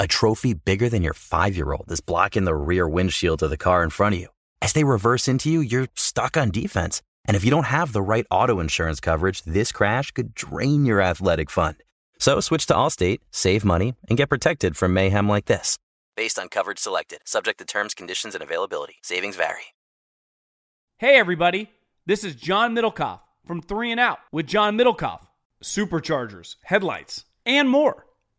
A trophy bigger than your five year old is blocking the rear windshield of the car in front of you. As they reverse into you, you're stuck on defense. And if you don't have the right auto insurance coverage, this crash could drain your athletic fund. So switch to Allstate, save money, and get protected from mayhem like this. Based on coverage selected, subject to terms, conditions, and availability. Savings vary. Hey, everybody. This is John Middlekauff from 3 and Out with John Middlekauff. Superchargers, headlights, and more.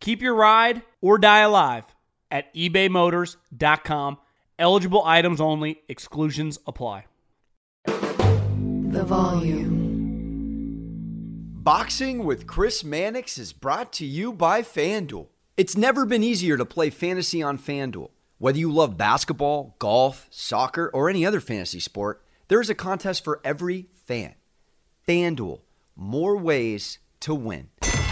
Keep your ride or die alive at ebaymotors.com. Eligible items only, exclusions apply. The volume. Boxing with Chris Mannix is brought to you by FanDuel. It's never been easier to play fantasy on FanDuel. Whether you love basketball, golf, soccer, or any other fantasy sport, there is a contest for every fan. FanDuel, more ways to win.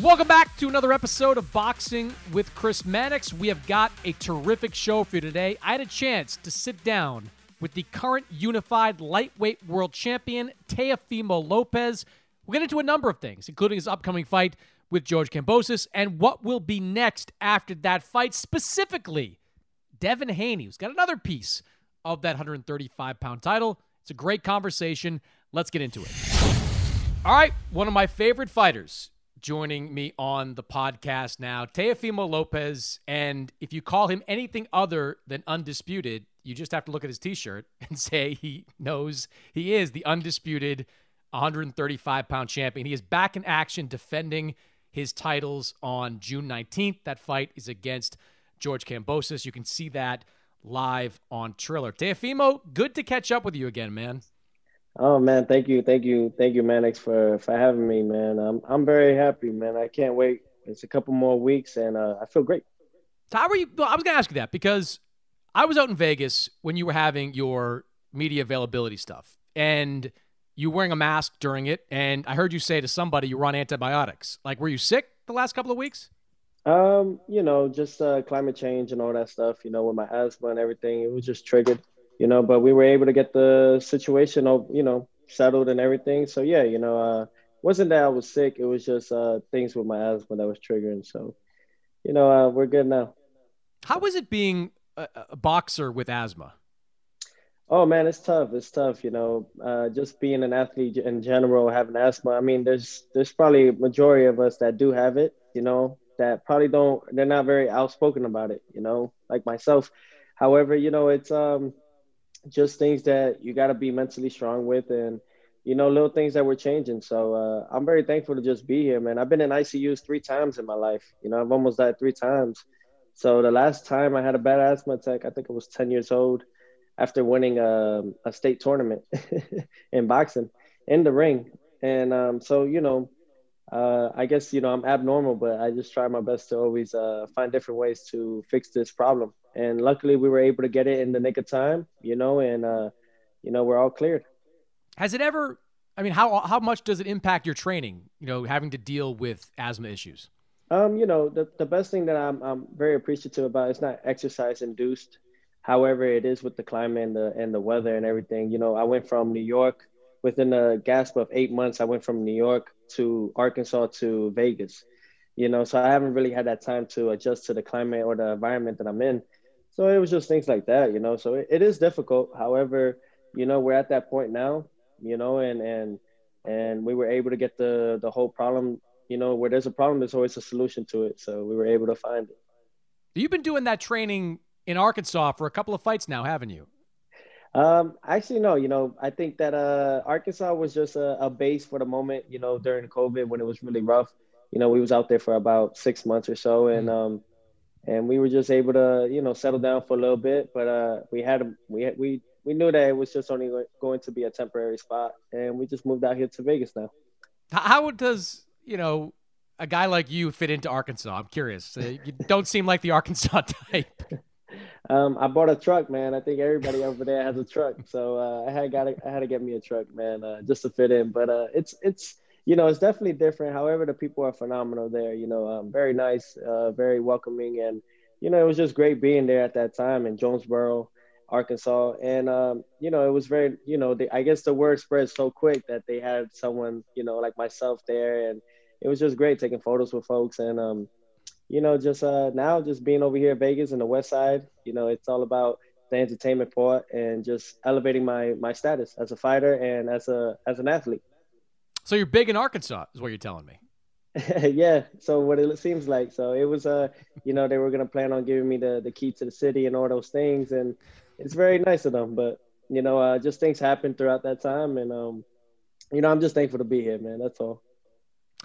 Welcome back to another episode of Boxing with Chris Mannix. We have got a terrific show for you today. I had a chance to sit down with the current unified lightweight world champion, Teofimo Lopez. We'll get into a number of things, including his upcoming fight with George Kambosos and what will be next after that fight, specifically Devin Haney, who's got another piece of that 135 pound title. It's a great conversation. Let's get into it. All right, one of my favorite fighters joining me on the podcast now, Teofimo Lopez. And if you call him anything other than undisputed, you just have to look at his t shirt and say he knows he is the undisputed 135 pound champion. He is back in action defending his titles on June 19th. That fight is against George Kambosos. You can see that live on Triller. Teofimo, good to catch up with you again, man. Oh man, thank you, thank you, thank you, Mannix, for for having me, man. I'm I'm very happy, man. I can't wait. It's a couple more weeks, and uh, I feel great. How are you? Well, I was gonna ask you that because I was out in Vegas when you were having your media availability stuff, and you were wearing a mask during it, and I heard you say to somebody you were on antibiotics. Like, were you sick the last couple of weeks? Um, you know, just uh, climate change and all that stuff. You know, with my asthma and everything, it was just triggered you know, but we were able to get the situation, you know, settled and everything. So yeah, you know, uh, wasn't that I was sick. It was just uh, things with my asthma that was triggering. So, you know, uh, we're good now. How was it being a, a, boxer with asthma? Oh man, it's tough. It's tough. You know, uh, just being an athlete in general, having asthma. I mean, there's there's probably a majority of us that do have it. You know, that probably don't. They're not very outspoken about it. You know, like myself. However, you know, it's um just things that you got to be mentally strong with and you know little things that we're changing. So uh, i'm very thankful to just be here man. I've been in icus three times in my life. You know i've almost died three times. So the last time i had a bad asthma attack i think i was 10 years old after winning a, um, a state tournament in boxing in the ring. And um, so you know uh, I guess you know I'm abnormal, but I just try my best to always uh, find different ways to fix this problem. And luckily, we were able to get it in the nick of time, you know, and uh, you know we're all cleared. Has it ever? I mean, how how much does it impact your training? You know, having to deal with asthma issues. Um, you know, the, the best thing that I'm I'm very appreciative about is not exercise induced. However, it is with the climate and the and the weather and everything. You know, I went from New York within a gasp of eight months. I went from New York to Arkansas to Vegas. You know, so I haven't really had that time to adjust to the climate or the environment that I'm in. So it was just things like that, you know. So it, it is difficult. However, you know, we're at that point now, you know, and and and we were able to get the the whole problem, you know, where there's a problem, there's always a solution to it. So we were able to find it. You've been doing that training in Arkansas for a couple of fights now, haven't you? Um, actually, no. You know, I think that uh, Arkansas was just a, a base for the moment. You know, during COVID when it was really rough. You know, we was out there for about six months or so, and mm-hmm. um, and we were just able to you know settle down for a little bit. But uh, we had we had, we we knew that it was just only going to be a temporary spot, and we just moved out here to Vegas now. How does you know a guy like you fit into Arkansas? I'm curious. Uh, you don't seem like the Arkansas type. Um, I bought a truck, man. I think everybody over there has a truck, so uh, I had got I had to get me a truck, man, uh, just to fit in. But uh, it's it's you know it's definitely different. However, the people are phenomenal there. You know, um, very nice, uh, very welcoming, and you know it was just great being there at that time in Jonesboro, Arkansas. And um, you know it was very you know I guess the word spread so quick that they had someone you know like myself there, and it was just great taking photos with folks and um, you know, just uh, now just being over here in Vegas in the West Side, you know, it's all about the entertainment part and just elevating my my status as a fighter and as a as an athlete. So you're big in Arkansas, is what you're telling me. yeah. So what it seems like. So it was uh, you know, they were gonna plan on giving me the the key to the city and all those things, and it's very nice of them. But you know, uh, just things happened throughout that time, and um, you know, I'm just thankful to be here, man. That's all.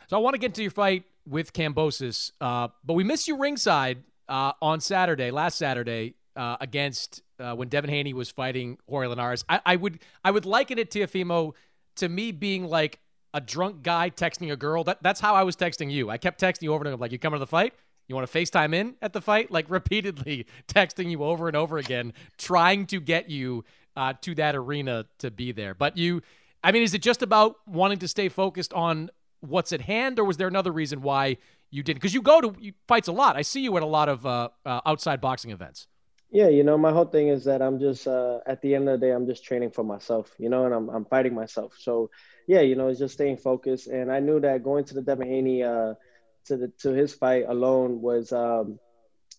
So I want to get into your fight with Kambosos, uh, but we missed you ringside uh, on Saturday, last Saturday, uh, against uh, when Devin Haney was fighting Jorge Linares. I, I, would I would liken it, Teofimo, to me being like a drunk guy texting a girl. That, that's how I was texting you. I kept texting you over and over, like, you coming to the fight? You want to FaceTime in at the fight? Like repeatedly texting you over and over again, trying to get you uh, to that arena to be there. But you, I mean, is it just about wanting to stay focused on what's at hand, or was there another reason why you didn't? Because you go to you fights a lot. I see you at a lot of uh, uh, outside boxing events. Yeah, you know, my whole thing is that I'm just uh, at the end of the day, I'm just training for myself, you know, and I'm I'm fighting myself. So yeah, you know, it's just staying focused. And I knew that going to the Devin Haney uh, to the to his fight alone was, um,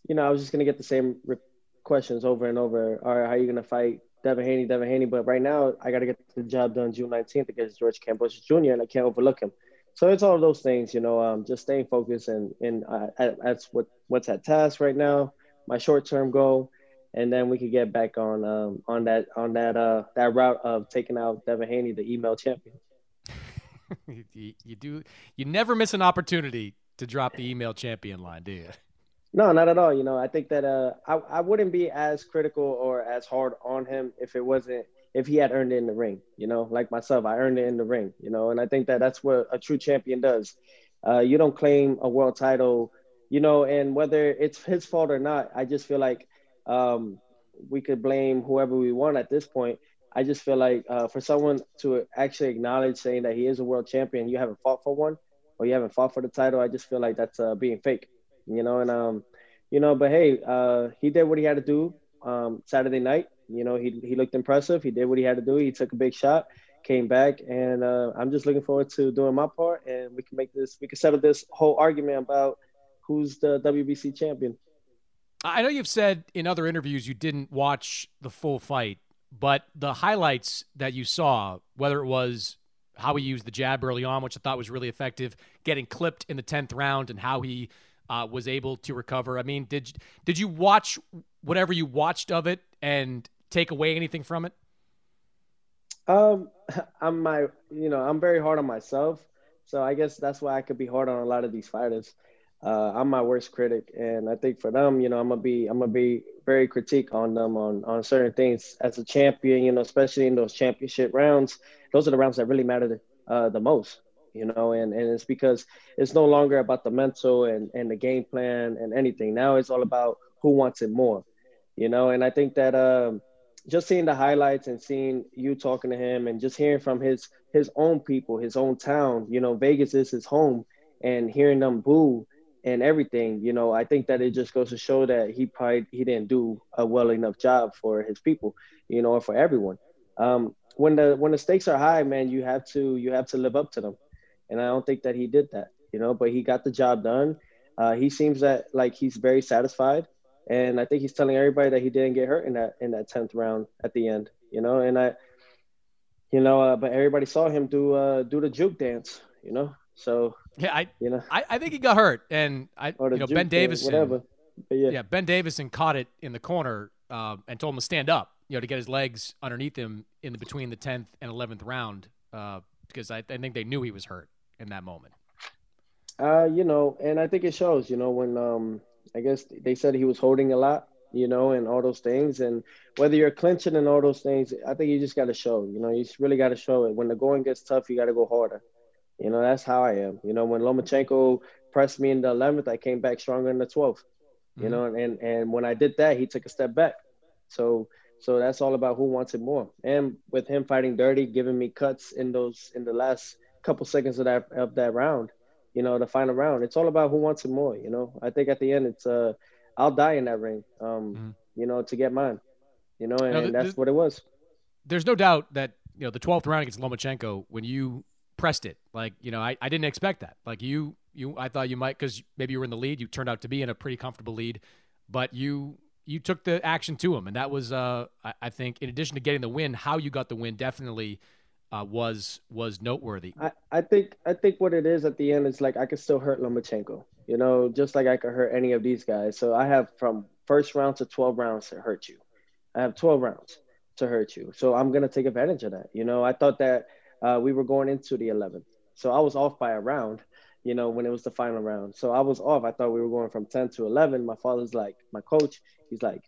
you know, I was just gonna get the same re- questions over and over. All right, how are you gonna fight Devin Haney, Devin Haney? But right now, I got to get the job done June 19th against George Kambosos Jr. and I can't overlook him so it's all those things, you know, um, just staying focused and and uh, that's what what's at task right now, my short term goal, and then we could get back on um, on that on that uh that route of taking out Devin Haney, the email champion. you, you do you never miss an opportunity to drop the email champion line, do you? No, not at all. You know, I think that uh, I I wouldn't be as critical or as hard on him if it wasn't if he had earned it in the ring, you know, like myself, I earned it in the ring, you know, and I think that that's what a true champion does. Uh, you don't claim a world title, you know, and whether it's his fault or not, I just feel like um, we could blame whoever we want at this point. I just feel like uh, for someone to actually acknowledge saying that he is a world champion, you haven't fought for one or you haven't fought for the title, I just feel like that's uh, being fake, you know, and, um, you know, but hey, uh, he did what he had to do um, Saturday night you know, he he looked impressive. He did what he had to do. He took a big shot, came back, and uh, I'm just looking forward to doing my part, and we can make this. We can settle this whole argument about who's the WBC champion. I know you've said in other interviews you didn't watch the full fight, but the highlights that you saw, whether it was how he used the jab early on, which I thought was really effective, getting clipped in the tenth round, and how he uh, was able to recover. I mean, did did you watch whatever you watched of it and take away anything from it? Um, I'm my, you know, I'm very hard on myself, so I guess that's why I could be hard on a lot of these fighters. Uh, I'm my worst critic, and I think for them, you know, I'm gonna be, I'm gonna be very critique on them on on certain things as a champion. You know, especially in those championship rounds, those are the rounds that really matter uh, the most. You know, and and it's because it's no longer about the mental and and the game plan and anything. Now it's all about who wants it more. You know, and I think that um, just seeing the highlights and seeing you talking to him and just hearing from his his own people, his own town. You know, Vegas is his home, and hearing them boo and everything, you know, I think that it just goes to show that he probably he didn't do a well enough job for his people, you know, or for everyone. Um, when the when the stakes are high, man, you have to you have to live up to them, and I don't think that he did that, you know. But he got the job done. Uh, he seems that like he's very satisfied, and I think he's telling everybody that he didn't get hurt in that in that tenth round at the end, you know. And I, you know, uh, but everybody saw him do uh, do the juke dance, you know. So yeah, I you know I, I think he got hurt, and I you know Ben Davis whatever. Yeah. yeah. Ben Davison caught it in the corner uh, and told him to stand up, you know, to get his legs underneath him in the between the tenth and eleventh round, uh, because I, I think they knew he was hurt in that moment. Uh, you know, and I think it shows. You know, when um, I guess they said he was holding a lot, you know, and all those things. And whether you're clinching and all those things, I think you just got to show. You know, you just really got to show it. When the going gets tough, you got to go harder. You know, that's how I am. You know, when Lomachenko pressed me in the 11th, I came back stronger in the 12th. Mm-hmm. You know, and and when I did that, he took a step back. So so that's all about who wants it more. And with him fighting dirty, giving me cuts in those in the last couple seconds of that of that round, you know, the final round, it's all about who wants it more. You know, I think at the end, it's uh, I'll die in that ring. Um, mm-hmm. you know, to get mine. You know, and, and that's what it was. There's no doubt that you know the 12th round against Lomachenko when you pressed it. Like, you know, I, I didn't expect that. Like you, you, I thought you might, cause maybe you were in the lead. You turned out to be in a pretty comfortable lead, but you, you took the action to him. And that was, uh, I, I think in addition to getting the win, how you got the win definitely, uh, was, was noteworthy. I, I think, I think what it is at the end is like, I could still hurt Lomachenko, you know, just like I could hurt any of these guys. So I have from first round to 12 rounds to hurt you. I have 12 rounds to hurt you. So I'm going to take advantage of that. You know, I thought that, uh, we were going into the 11th. So I was off by a round, you know, when it was the final round. So I was off. I thought we were going from 10 to 11. My father's like, my coach, he's like,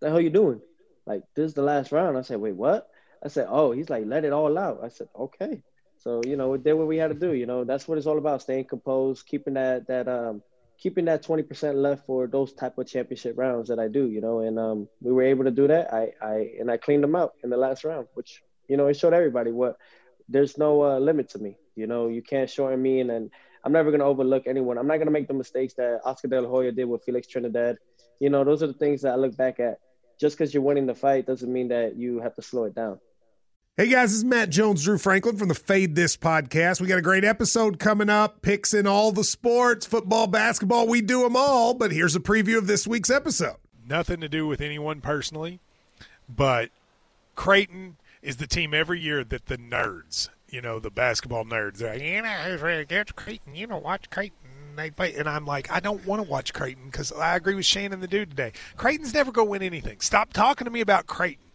the hell you doing? Like, this is the last round. I said, wait, what? I said, oh, he's like, let it all out. I said, okay. So, you know, we did what we had to do. You know, that's what it's all about, staying composed, keeping that, that, um, keeping that 20% left for those type of championship rounds that I do, you know, and um, we were able to do that. I, I, and I cleaned them out in the last round, which, you know, it showed everybody what, there's no uh, limit to me. You know, you can't shorten me, and, and I'm never gonna overlook anyone. I'm not gonna make the mistakes that Oscar De La Hoya did with Felix Trinidad. You know, those are the things that I look back at. Just because you're winning the fight doesn't mean that you have to slow it down. Hey guys, this is Matt Jones, Drew Franklin from the Fade This podcast. We got a great episode coming up, picks in all the sports, football, basketball, we do them all. But here's a preview of this week's episode. Nothing to do with anyone personally, but Creighton is the team every year that the nerds, you know, the basketball nerds, they're like, you know, get Creighton, you know, watch Creighton. They play, and I'm like, I don't want to watch Creighton because I agree with Shane and the dude today. Creighton's never going to win anything. Stop talking to me about Creighton.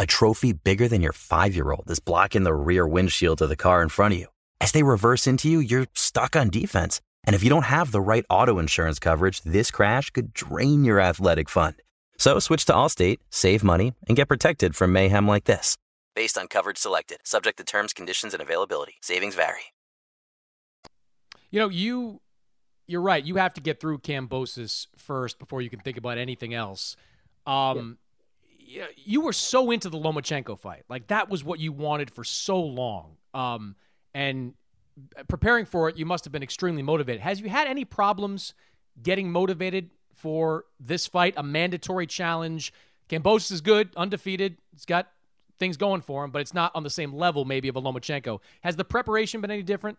A trophy bigger than your five year old is blocking the rear windshield of the car in front of you. As they reverse into you, you're stuck on defense. And if you don't have the right auto insurance coverage, this crash could drain your athletic fund. So switch to Allstate, save money, and get protected from mayhem like this. Based on coverage selected, subject to terms, conditions, and availability. Savings vary. You know, you you're right. You have to get through Kambosos first before you can think about anything else. Um. You were so into the Lomachenko fight, like that was what you wanted for so long. Um, and preparing for it, you must have been extremely motivated. Has you had any problems getting motivated for this fight? A mandatory challenge. Kambosos is good, undefeated. He's got things going for him, but it's not on the same level maybe of a Lomachenko. Has the preparation been any different?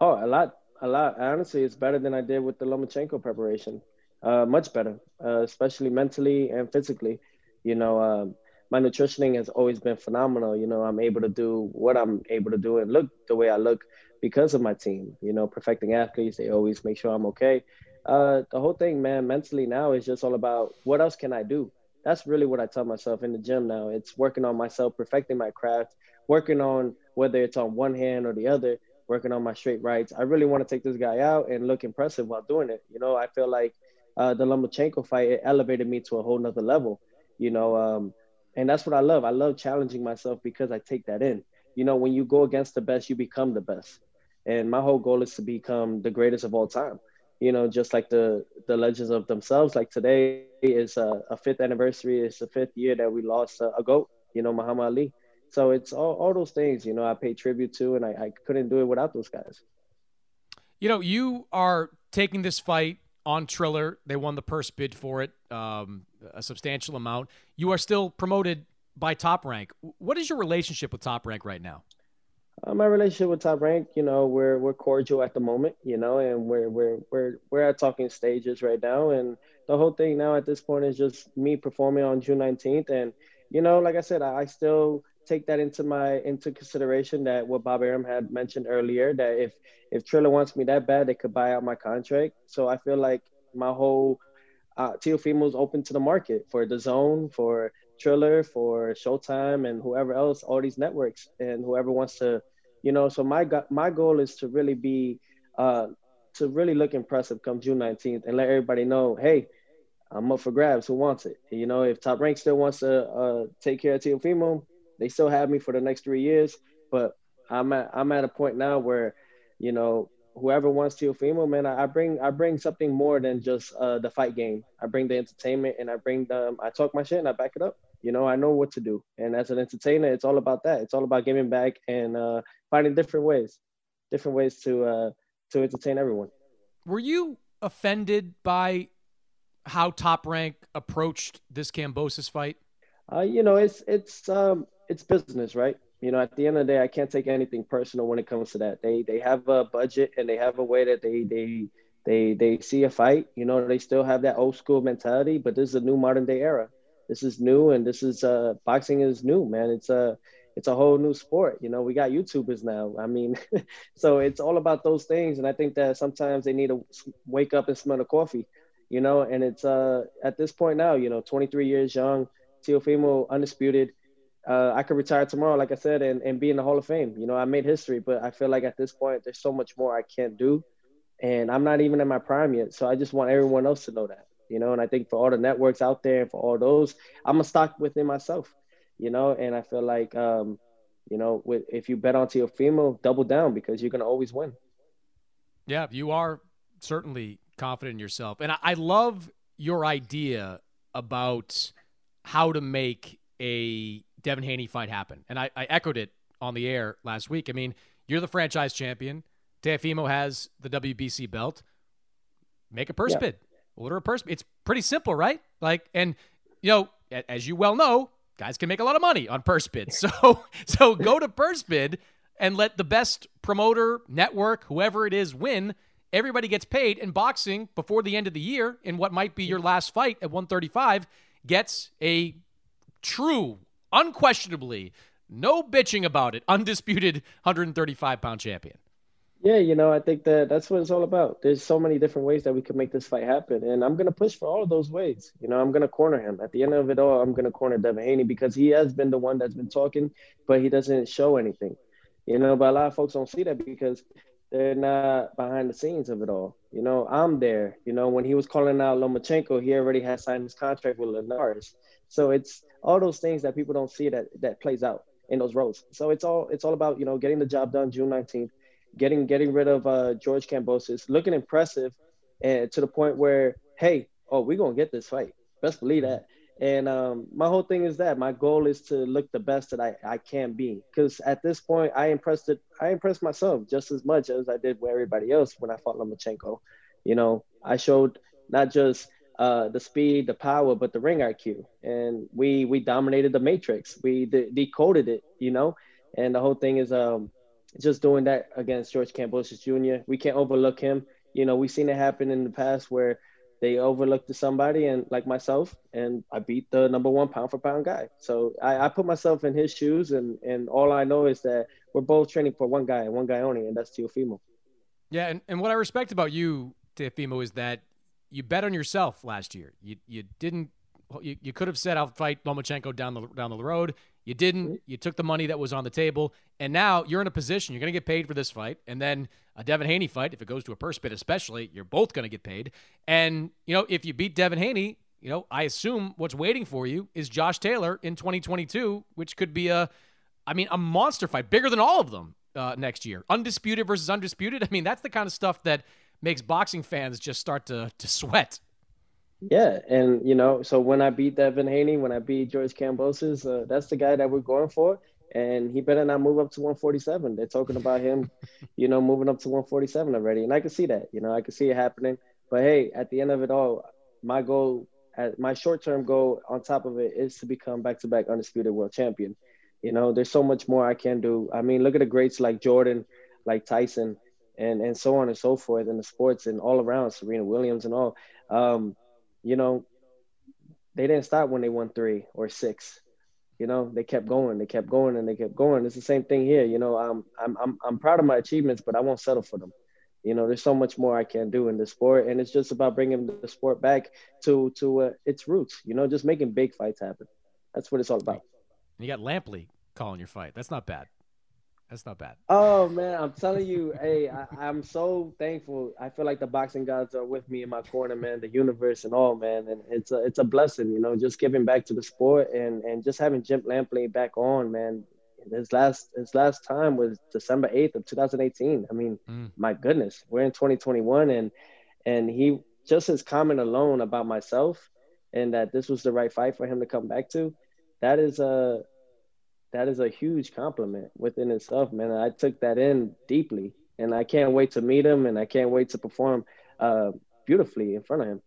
Oh, a lot, a lot. Honestly, it's better than I did with the Lomachenko preparation. Uh, much better, uh, especially mentally and physically. You know, um, my nutritioning has always been phenomenal. You know, I'm able to do what I'm able to do and look the way I look because of my team. You know, perfecting athletes, they always make sure I'm okay. Uh, the whole thing, man, mentally now is just all about what else can I do. That's really what I tell myself in the gym now. It's working on myself, perfecting my craft, working on whether it's on one hand or the other, working on my straight rights. I really want to take this guy out and look impressive while doing it. You know, I feel like uh, the Lomachenko fight it elevated me to a whole nother level. You know, um, and that's what I love. I love challenging myself because I take that in. You know, when you go against the best, you become the best. And my whole goal is to become the greatest of all time. You know, just like the the legends of themselves. Like today is a, a fifth anniversary. It's the fifth year that we lost a, a goat. You know, Muhammad Ali. So it's all, all those things. You know, I pay tribute to, and I, I couldn't do it without those guys. You know, you are taking this fight on Triller. They won the purse bid for it, um, a substantial amount. You are still promoted by Top Rank. What is your relationship with Top Rank right now? Uh, my relationship with Top Rank, you know, we're we're cordial at the moment, you know, and we're we're we're we're at talking stages right now, and the whole thing now at this point is just me performing on June 19th, and you know, like I said, I, I still take that into my into consideration that what Bob Arum had mentioned earlier that if if Triller wants me that bad, they could buy out my contract. So I feel like my whole uh, Teofimo is open to the market for DAZN, for Triller, for Showtime, and whoever else, all these networks, and whoever wants to, you know. So my my goal is to really be, uh, to really look impressive come June 19th, and let everybody know, hey, I'm up for grabs. Who wants it? You know, if Top Rank still wants to uh, take care of Teofimo, they still have me for the next three years. But I'm at I'm at a point now where, you know, whoever wants Teofimo man, I, I, bring I bring something more than just uh, the fight game. I bring the entertainment and I bring the I talk my shit and I back it up. You know, I know what to do. And as an entertainer, it's all about that. It's all about giving back and uh, finding different ways, different ways to uh, to entertain everyone. Were you offended by how Top Rank approached this Kambosos fight? Uh, you know, it's it's um, it's business, right? You know, at the end of the day, I can't take anything personal when it comes to that. They they have a budget and they have a way that they they they they see a fight. You know, they still have that old school mentality, but this is a new modern day era this is new and this is uh boxing is new man it's a it's a whole new sport you know we got youtubers now i mean so it's all about those things and i think that sometimes they need to wake up and smell the coffee you know and it's uh at this point now you know 23 years young Teofimo undisputed uh, I could retire tomorrow, like I said, and, and be in the Hall of Fame. You know, I made history, but I feel like at this point, there's so much more I can't do. And I'm not even in my prime yet. So I just want everyone else to know that you know. And I think for all the networks out there and for all those, I'm a stock within myself, you know. And I feel like, um, you know, with, if you bet onto on Teofimo, double down because you're gonna always win. Yeah, you are certainly confident in yourself, and I, I love your idea about how to make a Devin Haney fight happen. And I, I echoed it on the air last week. I mean, you're the franchise champion. Teofimo has the WBC belt. Make a purse yeah. bid order a person. It's pretty simple, right? Like, and you know, as you well know, guys can make a lot of money on purse bids. So, so go to purse bid and let the best promoter, network, whoever it is, win. Everybody gets paid. And boxing before the end of the year, in what might be your last fight at 135, gets a true, unquestionably, no bitching about it, undisputed 135 pound champion. Yeah, you know, I think that that's what it's all about. There's so many different ways that we could make this fight happen, and I'm gonna push for all of those ways. You know, I'm gonna corner him. At the end of it all, I'm gonna corner Devin Haney because he has been the one that's been talking, but he doesn't show anything. You know, but a lot of folks don't see that because they're not behind the scenes of it all. You know, I'm there. You know, when he was calling out Lomachenko, he already had signed his contract with Linares. So it's all those things that people don't see that that plays out in those roles. So it's all it's all about you know getting the job done June 19th getting getting rid of uh, George Kambosos, looking impressive, and to the point where, hey, oh, we're gonna get this fight. Best believe that. And um, my whole thing is that my goal is to look the best that I, I can be. Because at this point, I impressed it. I impressed myself just as much as I did with everybody else when I fought Lomachenko. You know, I showed not just uh, the speed, the power, but the ring IQ, and we we dominated the matrix. We de- decoded it. You know, and the whole thing is um, just doing that against George Kambosos Jr. We can't overlook him. You know, we've seen it happen in the past where they overlooked somebody and like myself, and I beat the number one pound for pound guy. So I, I put myself in his shoes, and and all I know is that we're both training for one guy and one guy only, and that's Teofimo. Yeah, and, and what I respect about you, Teofimo, is that you bet on yourself last year. You you didn't you, you could have said I'll fight Lomachenko down the down the road. You didn't. You took the money that was on the table, and now you're in a position. You're going to get paid for this fight, and then a Devin Haney fight. If it goes to a purse bid, especially, you're both going to get paid. And you know, if you beat Devin Haney, you know, I assume what's waiting for you is Josh Taylor in 2022, which could be a, I mean, a monster fight, bigger than all of them uh, next year. Undisputed versus undisputed. I mean, that's the kind of stuff that makes boxing fans just start to to sweat. Yeah, and you know, so when I beat Devin Haney, when I beat George Kambosos, uh, that's the guy that we're going for, and he better not move up to 147. They're talking about him, you know, moving up to 147 already, and I can see that. You know, I can see it happening. But hey, at the end of it all, my goal, my short-term goal, on top of it, is to become back-to-back undisputed world champion. You know, there's so much more I can do. I mean, look at the greats like Jordan, like Tyson, and and so on and so forth in the sports and all around Serena Williams and all. Um, you know, they didn't stop when they won three or six. You know, they kept going, they kept going, and they kept going. It's the same thing here. You know, I'm I'm I'm I'm proud of my achievements, but I won't settle for them. You know, there's so much more I can do in the sport, and it's just about bringing the sport back to to uh, its roots. You know, just making big fights happen. That's what it's all about. You got Lampley calling your fight. That's not bad. That's not bad. Oh man, I'm telling you, hey, I, am so thankful. I feel like the boxing gods are with me in my corner, man. The universe and all, man, and it's a it's a blessing, you know, just giving back to the sport and and just having Jim Lampley back on, man. His last his last time was December 8th of 2018. I mean, mm. my goodness, we're in 2021, and and he just his comment alone about myself and that this was the right fight for him to come back to. That is a that is a huge compliment within itself, man. I took that in deeply, and I can't wait to meet him, and I can't wait to perform uh, beautifully in front of him.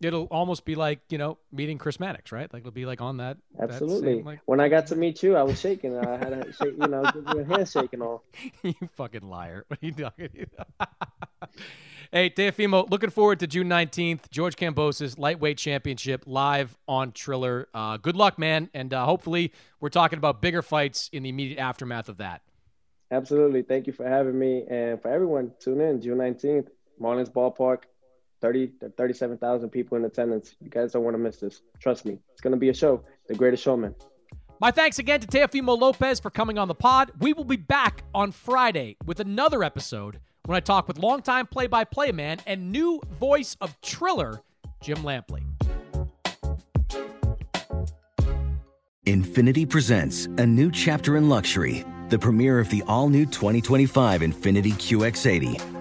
It'll almost be like you know meeting Chris Mannix, right? Like it'll be like on that. Absolutely. That same, like... When I got to meet you, I was shaking. I had a shake, you know, a handshake and all. you fucking liar! What are you talking? About? Hey, Teofimo, looking forward to June 19th, George Kambosos Lightweight Championship live on Triller. Uh, good luck, man. And uh, hopefully, we're talking about bigger fights in the immediate aftermath of that. Absolutely. Thank you for having me. And for everyone, tune in June 19th, Marlins Ballpark, 30 37,000 people in attendance. You guys don't want to miss this. Trust me, it's going to be a show, the greatest showman. My thanks again to Teofimo Lopez for coming on the pod. We will be back on Friday with another episode when I talk with longtime play by play man and new voice of Triller, Jim Lampley. Infiniti presents a new chapter in luxury, the premiere of the all new 2025 Infiniti QX80,